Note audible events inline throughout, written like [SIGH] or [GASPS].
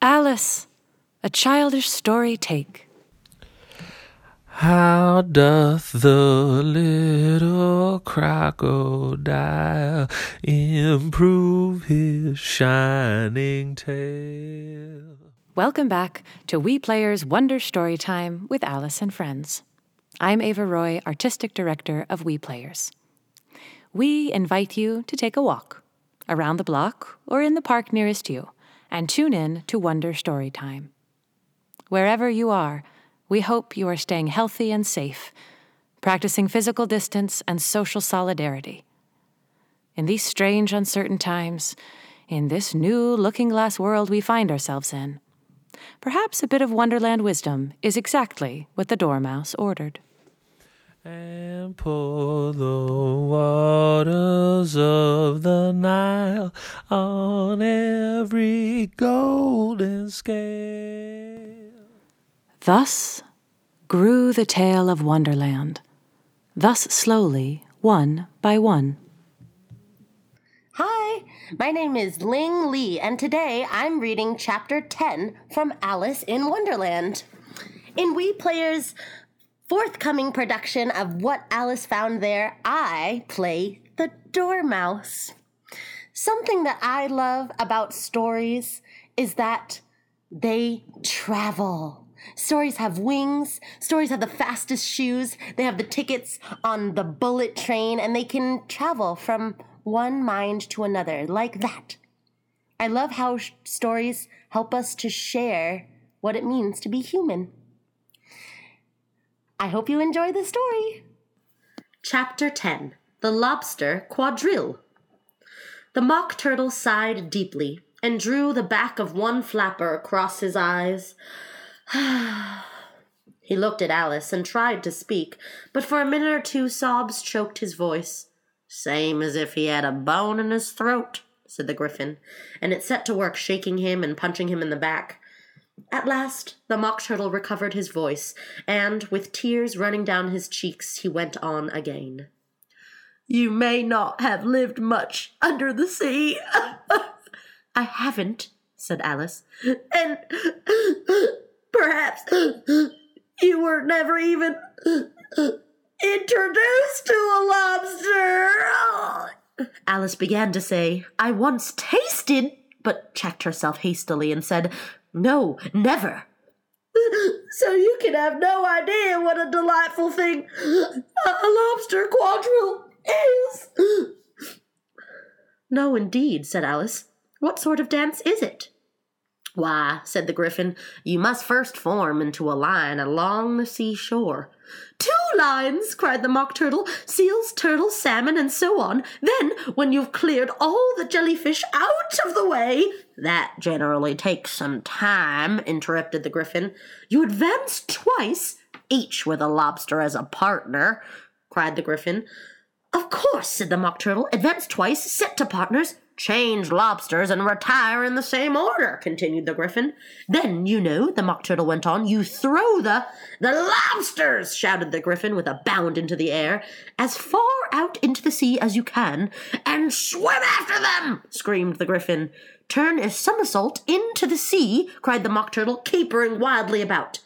Alice, a childish story take. How doth the little crocodile improve his shining tail? Welcome back to We Players Wonder Story Time with Alice and Friends. I'm Ava Roy, Artistic Director of We Players. We invite you to take a walk around the block or in the park nearest you and tune in to Wonder Story Time. Wherever you are, we hope you are staying healthy and safe, practicing physical distance and social solidarity. In these strange, uncertain times, in this new looking glass world we find ourselves in, Perhaps a bit of Wonderland wisdom is exactly what the Dormouse ordered. And pour the waters of the Nile on every golden scale. Thus grew the tale of Wonderland, thus slowly, one by one. Hi, my name is Ling Lee, and today I'm reading Chapter 10 from Alice in Wonderland. In We Players' forthcoming production of What Alice Found There, I play the Dormouse. Something that I love about stories is that they travel. Stories have wings. Stories have the fastest shoes. They have the tickets on the bullet train, and they can travel from one mind to another, like that. I love how sh- stories help us to share what it means to be human. I hope you enjoy the story. Chapter 10 The Lobster Quadrille. The Mock Turtle sighed deeply and drew the back of one flapper across his eyes. [SIGHS] he looked at Alice and tried to speak, but for a minute or two sobs choked his voice. Same as if he had a bone in his throat, said the Gryphon, and it set to work shaking him and punching him in the back. At last, the Mock Turtle recovered his voice, and, with tears running down his cheeks, he went on again. You may not have lived much under the sea. [LAUGHS] I haven't, said Alice. And perhaps you were never even introduced to a lobster. Alice began to say, I once tasted, but checked herself hastily and said, No, never. So you can have no idea what a delightful thing a lobster quadrille is. No, indeed, said Alice. What sort of dance is it? Why, said the Gryphon, you must first form into a line along the seashore. Two lines, cried the Mock Turtle, seals, turtles, salmon, and so on. Then, when you've cleared all the jellyfish out of the way, that generally takes some time, interrupted the Gryphon. You advance twice, each with a lobster as a partner, cried the Gryphon. Of course, said the Mock Turtle. Advance twice, set to partners, change lobsters, and retire in the same order, continued the Gryphon. Then, you know, the Mock Turtle went on, you throw the. The lobsters! shouted the Gryphon with a bound into the air, as far out into the sea as you can, and swim after them! screamed the Gryphon. Turn a somersault into the sea, cried the Mock Turtle, capering wildly about.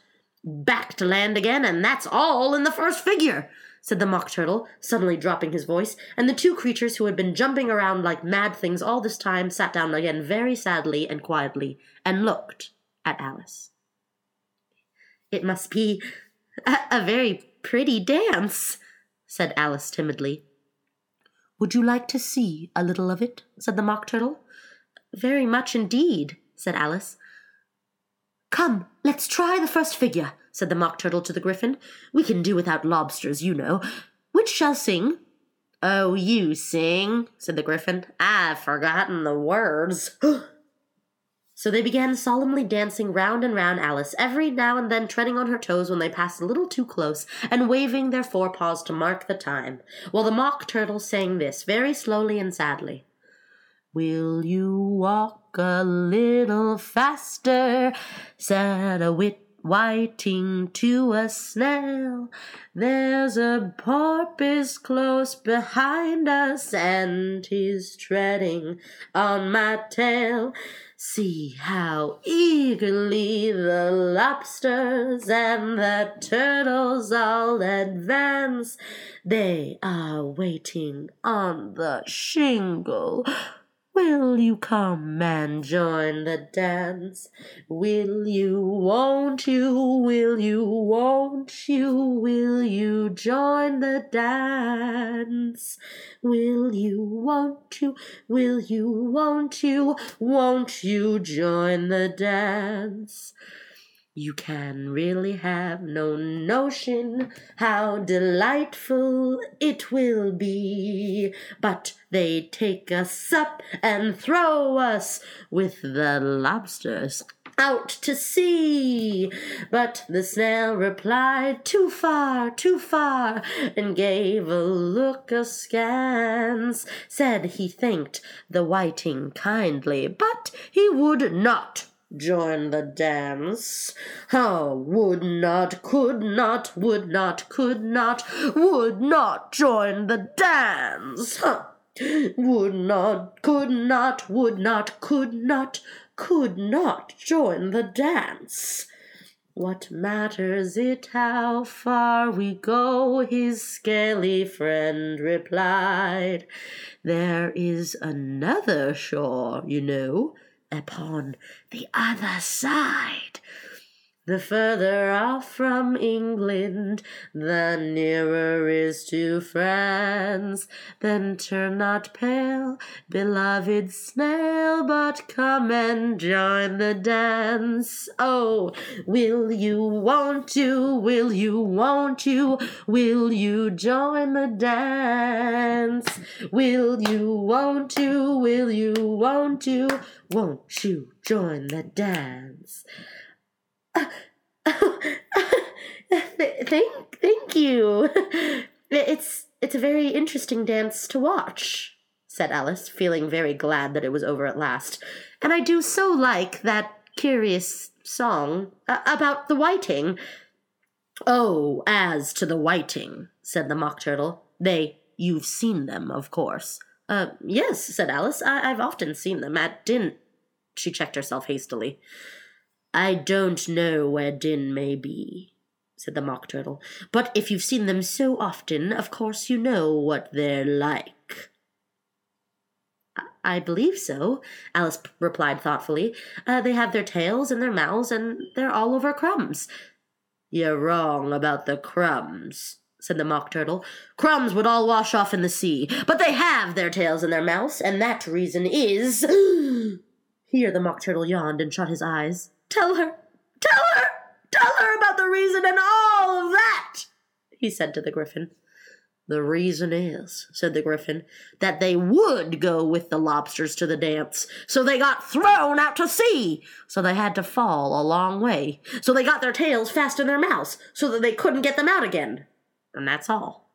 Back to land again, and that's all in the first figure said the Mock Turtle, suddenly dropping his voice, and the two creatures who had been jumping around like mad things all this time sat down again very sadly and quietly, and looked at Alice. It must be a, a very pretty dance, said Alice timidly. Would you like to see a little of it? said the Mock Turtle. Very much indeed, said Alice. Come, let's try the first figure, said the Mock Turtle to the Gryphon. We can do without lobsters, you know. Which shall sing? Oh, you sing, said the Gryphon. I've forgotten the words. [GASPS] so they began solemnly dancing round and round Alice, every now and then treading on her toes when they passed a little too close, and waving their forepaws to mark the time, while the Mock Turtle sang this very slowly and sadly. Will you walk a little faster? said a wit whiting to a snail. There's a porpoise close behind us, and he's treading on my tail. See how eagerly the lobsters and the turtles all advance. They are waiting on the shingle. Will you come and join the dance? Will you, won't you, will you, won't you, will you join the dance? Will you, won't you, will you, won't you, won't you join the dance? You can really have no notion how delightful it will be. But they take us up and throw us with the lobsters out to sea. But the snail replied, Too far, too far, and gave a look askance. Said he thanked the whiting kindly, but he would not join the dance. How would not, could not, would not, could not, would not join the dance. Huh. Would not, could not, would not, could not, could not join the dance. What matters it how far we go? His scaly friend replied. There is another shore, you know, upon the other side. The further off from England, the nearer is to France. Then turn not pale, beloved snail, but come and join the dance. Oh, will you, won't you, will you, won't you, will you join the dance? Will you, won't you, will you, won't you, won't you join the dance? Thank, thank you. It's it's a very interesting dance to watch," said Alice, feeling very glad that it was over at last. "And I do so like that curious song uh, about the whiting." "Oh, as to the whiting," said the Mock Turtle, "they you've seen them, of course." "Uh, yes," said Alice. I- I've often seen them at Din. She checked herself hastily. I don't know where Din may be, said the Mock Turtle, but if you've seen them so often, of course you know what they're like. I believe so, Alice replied thoughtfully. Uh, they have their tails and their mouths, and they're all over crumbs. You're wrong about the crumbs, said the Mock Turtle. Crumbs would all wash off in the sea, but they have their tails and their mouths, and that reason is. [GASPS] Here the Mock Turtle yawned and shut his eyes. Tell her, tell her, tell her about the reason and all of that, he said to the Gryphon. The reason is, said the Gryphon, that they would go with the lobsters to the dance, so they got thrown out to sea, so they had to fall a long way, so they got their tails fast in their mouths, so that they couldn't get them out again. And that's all.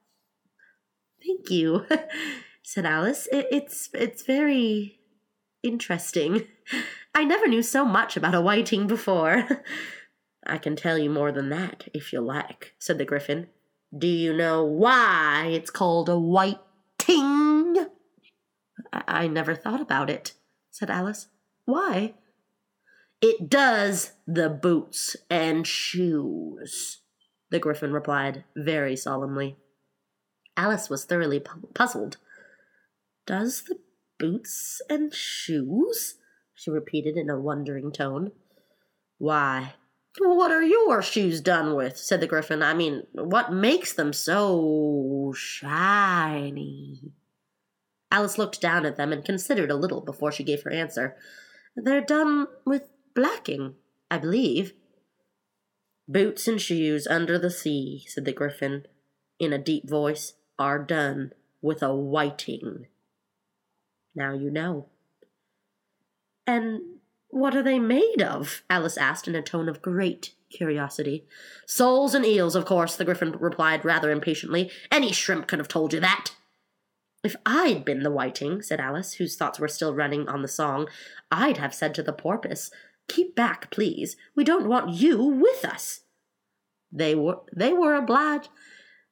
Thank you, [LAUGHS] said Alice. It, it's it's very interesting. I never knew so much about a whiting before. [LAUGHS] I can tell you more than that, if you like, said the Gryphon. Do you know why it's called a whiting? I, I never thought about it, said Alice. Why? It does the boots and shoes, the Gryphon replied very solemnly. Alice was thoroughly puzzled. Does the boots and shoes? she repeated in a wondering tone. Why, what are your shoes done with? said the Gryphon. I mean, what makes them so shiny? Alice looked down at them and considered a little before she gave her answer. They're done with blacking, I believe. Boots and shoes under the sea, said the Gryphon, in a deep voice, are done with a whiting. Now you know. And what are they made of? Alice asked in a tone of great curiosity. Soles and eels, of course, the Gryphon replied rather impatiently. Any shrimp could have told you that. If I'd been the whiting, said Alice, whose thoughts were still running on the song, I'd have said to the porpoise, Keep back, please. We don't want you with us. They were they were obliged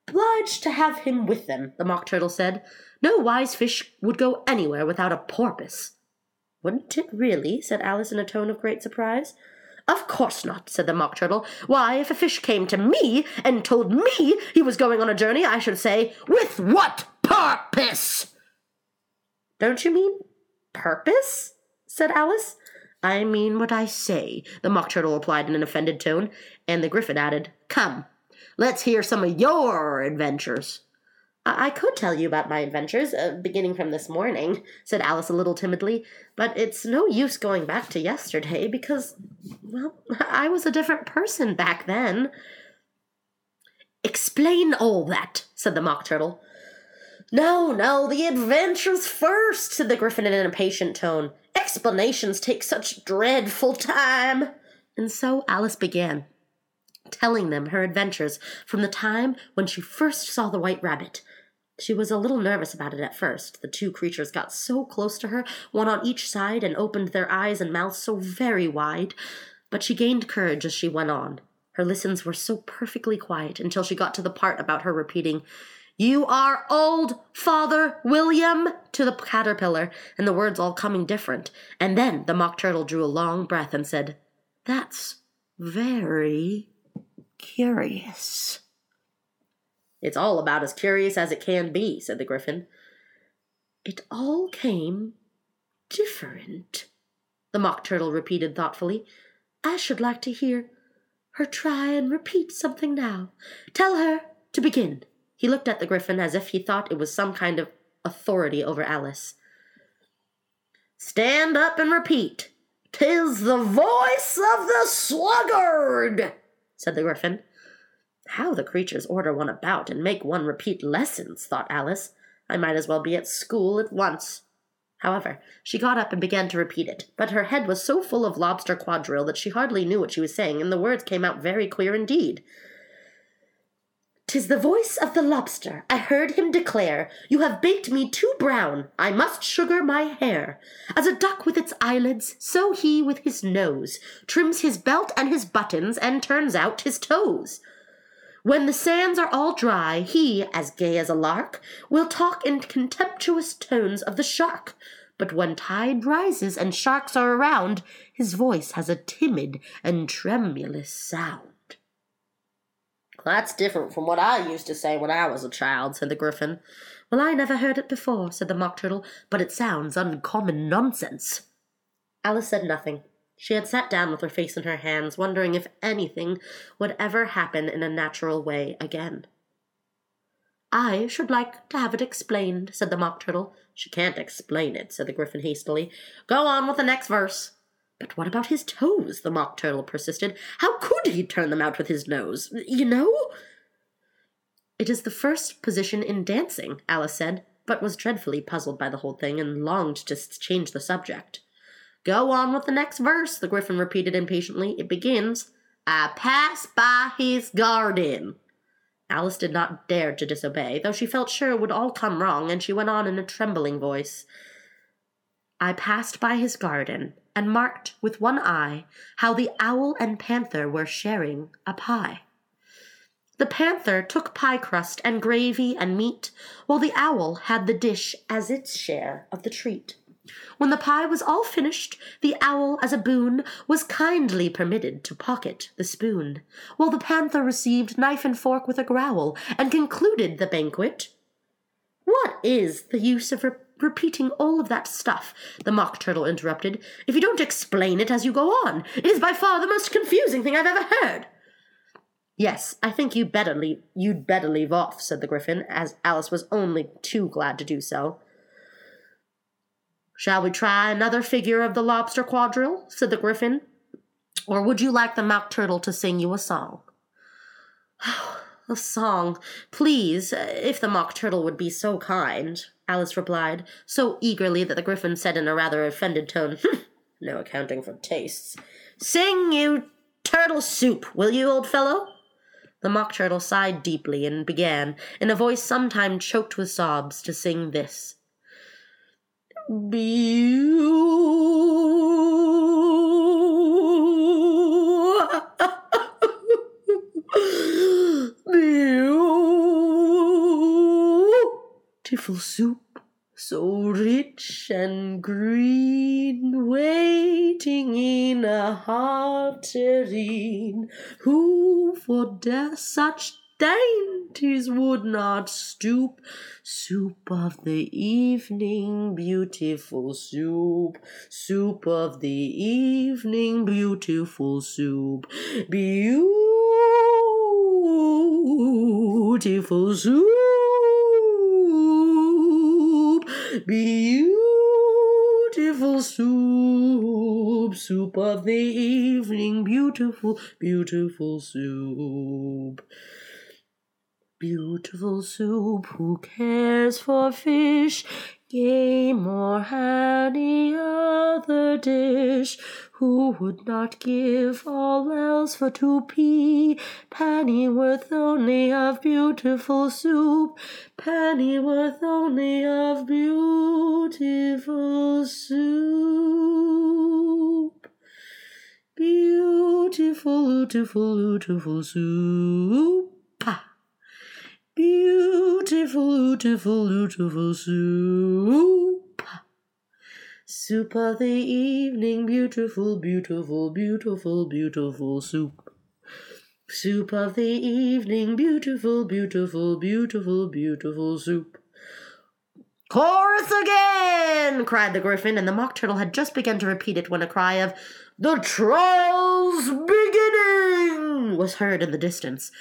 obliged to have him with them, the Mock Turtle said. No wise fish would go anywhere without a porpoise. Wouldn't it really? said Alice in a tone of great surprise. Of course not, said the Mock Turtle. Why, if a fish came to me and told me he was going on a journey, I should say, With what purpose? Don't you mean purpose? said Alice. I mean what I say, the Mock Turtle replied in an offended tone, and the Gryphon added, Come, let's hear some of your adventures. I, I could tell you about my adventures, uh, beginning from this morning, said Alice a little timidly, but it's no use going back to yesterday because, well, [LAUGHS] I was a different person back then. Explain all that, said the Mock Turtle. No, no, the adventures first, said the Gryphon in an impatient tone. Explanations take such dreadful time. And so Alice began, telling them her adventures from the time when she first saw the white rabbit. She was a little nervous about it at first. The two creatures got so close to her, one on each side, and opened their eyes and mouths so very wide. But she gained courage as she went on. Her listens were so perfectly quiet until she got to the part about her repeating, you are old, Father William, to the caterpillar, and the words all coming different. And then the mock turtle drew a long breath and said, That's very curious. It's all about as curious as it can be, said the Gryphon. It all came different, the mock turtle repeated thoughtfully. I should like to hear her try and repeat something now. Tell her to begin. He looked at the Gryphon as if he thought it was some kind of authority over Alice. Stand up and repeat. Tis the voice of the sluggard, said the Gryphon. How the creatures order one about and make one repeat lessons, thought Alice. I might as well be at school at once. However, she got up and began to repeat it, but her head was so full of lobster quadrille that she hardly knew what she was saying, and the words came out very queer indeed. "'Tis the voice of the lobster. I heard him declare, You have baked me too brown. I must sugar my hair. As a duck with its eyelids, so he with his nose Trims his belt and his buttons, and turns out his toes. When the sands are all dry, he, as gay as a lark, Will talk in contemptuous tones of the shark. But when tide rises and sharks are around, His voice has a timid and tremulous sound. That's different from what I used to say when I was a child, said the Gryphon. Well, I never heard it before, said the Mock Turtle, but it sounds uncommon nonsense. Alice said nothing. She had sat down with her face in her hands, wondering if anything would ever happen in a natural way again. I should like to have it explained, said the Mock Turtle. She can't explain it, said the Gryphon hastily. Go on with the next verse. But what about his toes? the Mock Turtle persisted. How could he turn them out with his nose? You know? It is the first position in dancing, Alice said, but was dreadfully puzzled by the whole thing and longed to change the subject. Go on with the next verse, the Gryphon repeated impatiently. It begins, I pass by his garden. Alice did not dare to disobey, though she felt sure it would all come wrong, and she went on in a trembling voice. I passed by his garden, and marked with one eye how the owl and panther were sharing a pie. The panther took pie crust and gravy and meat, while the owl had the dish as its share of the treat. When the pie was all finished, the owl, as a boon, was kindly permitted to pocket the spoon, while the panther received knife and fork with a growl, and concluded the banquet. What is the use of repeating all of that stuff, the Mock Turtle interrupted, if you don't explain it as you go on. It is by far the most confusing thing I've ever heard. Yes, I think you'd better leave, you'd better leave off, said the Gryphon, as Alice was only too glad to do so. Shall we try another figure of the lobster quadrille? said the Gryphon. Or would you like the Mock Turtle to sing you a song? [SIGHS] a song, please, if the Mock Turtle would be so kind. Alice replied, so eagerly that the Gryphon said in a rather offended tone, hmm, No accounting for tastes. Sing, you turtle soup, will you, old fellow? The Mock Turtle sighed deeply and began, in a voice sometimes choked with sobs, to sing this. Beautiful soup so rich and green, waiting in a tureen, who for such dainties would not stoop. Soup of the evening, beautiful soup. Soup of the evening, beautiful soup. Beautiful soup. Beautiful soup, soup of the evening, beautiful, beautiful soup. Beautiful soup, who cares for fish, game, or any other dish? Who would not give all else for two p pennyworth only of beautiful soup? Pennyworth only of beautiful soup. Beautiful, beautiful, beautiful soup. Beautiful, beautiful, beautiful soup. Soup of the evening, beautiful, beautiful, beautiful, beautiful soup. Soup of the evening, beautiful, beautiful, beautiful, beautiful soup. Chorus again! cried the Gryphon, and the mock turtle had just begun to repeat it when a cry of The trial's beginning was heard in the distance.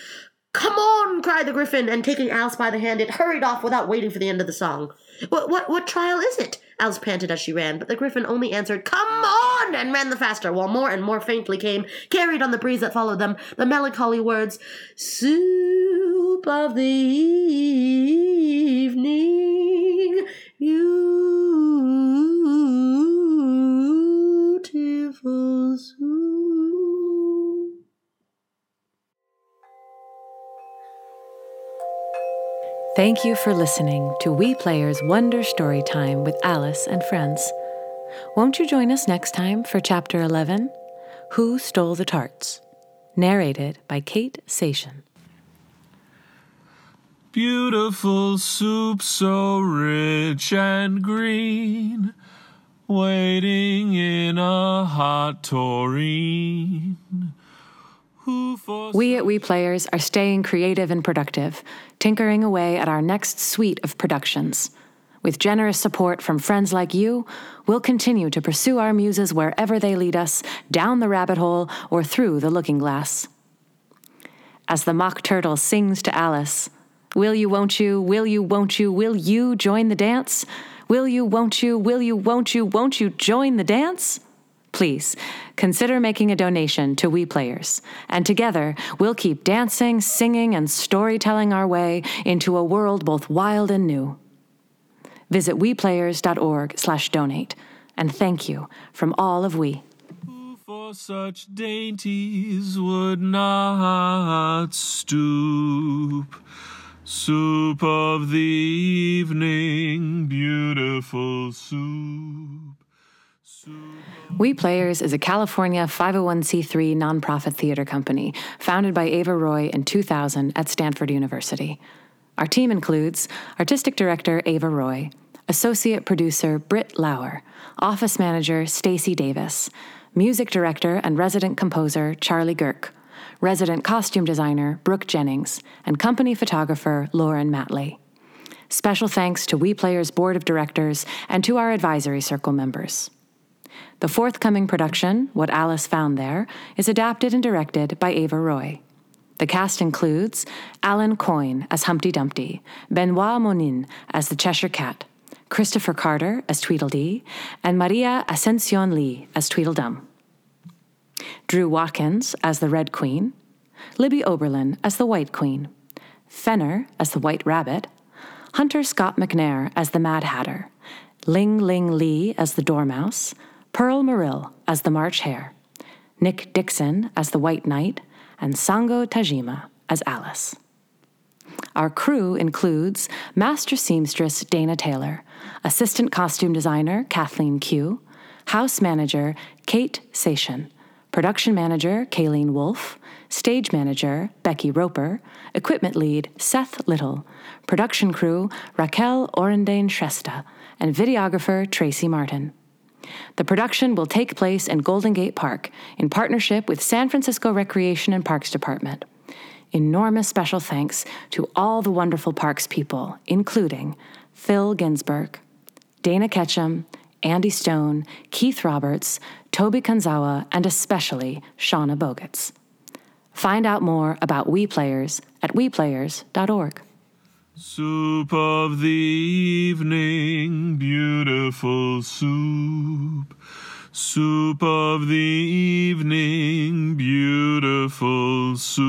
Come on, cried the Gryphon, and taking Alice by the hand, it hurried off without waiting for the end of the song. What, what, what trial is it? Alice panted as she ran, but the Gryphon only answered, Come on! and ran the faster, while more and more faintly came, carried on the breeze that followed them, the melancholy words, Soup of the evening, beautiful Thank you for listening to We Players Wonder Story Time with Alice and Friends. Won't you join us next time for Chapter 11 Who Stole the Tarts? Narrated by Kate Sation. Beautiful soup so rich and green, waiting in a hot tureen. We at We Players are staying creative and productive, tinkering away at our next suite of productions. With generous support from friends like you, we'll continue to pursue our muses wherever they lead us, down the rabbit hole or through the looking glass. As the mock turtle sings to Alice, Will you, won't you, will you, won't you, will you join the dance? Will you, won't you, will you, won't you, won't you join the dance? Please consider making a donation to We Players, and together we'll keep dancing, singing, and storytelling our way into a world both wild and new. Visit weplayers.org/donate, and thank you from all of we. Who for such dainties would not stoop? Soup of the evening, beautiful soup. We Players is a California 501c3 nonprofit theater company founded by Ava Roy in 2000 at Stanford University. Our team includes Artistic Director Ava Roy, Associate Producer Britt Lauer, Office Manager Stacy Davis, Music Director and Resident Composer Charlie Gurke, Resident Costume Designer Brooke Jennings, and Company Photographer Lauren Matley. Special thanks to We Players Board of Directors and to our advisory circle members. The forthcoming production, What Alice Found There, is adapted and directed by Ava Roy. The cast includes Alan Coyne as Humpty Dumpty, Benoit Monin as the Cheshire Cat, Christopher Carter as Tweedledee, and Maria Ascension Lee as Tweedledum. Drew Watkins as the Red Queen, Libby Oberlin as the White Queen, Fenner as the White Rabbit, Hunter Scott McNair as the Mad Hatter, Ling Ling Lee as the Dormouse, Pearl Marill as the March Hare, Nick Dixon as the White Knight, and Sango Tajima as Alice. Our crew includes Master Seamstress Dana Taylor, Assistant Costume Designer Kathleen Q, House Manager Kate Sation, Production Manager Kayleen Wolf, Stage Manager Becky Roper, Equipment Lead Seth Little, Production Crew Raquel Orendane Shrestha, and videographer Tracy Martin. The production will take place in Golden Gate Park in partnership with San Francisco Recreation and Parks Department. Enormous special thanks to all the wonderful parks people, including Phil Ginsburg, Dana Ketchum, Andy Stone, Keith Roberts, Toby Kanzawa, and especially Shauna Bogutz. Find out more about We Players at weplayers.org. Soup of the evening, beautiful soup. Soup of the evening, beautiful soup.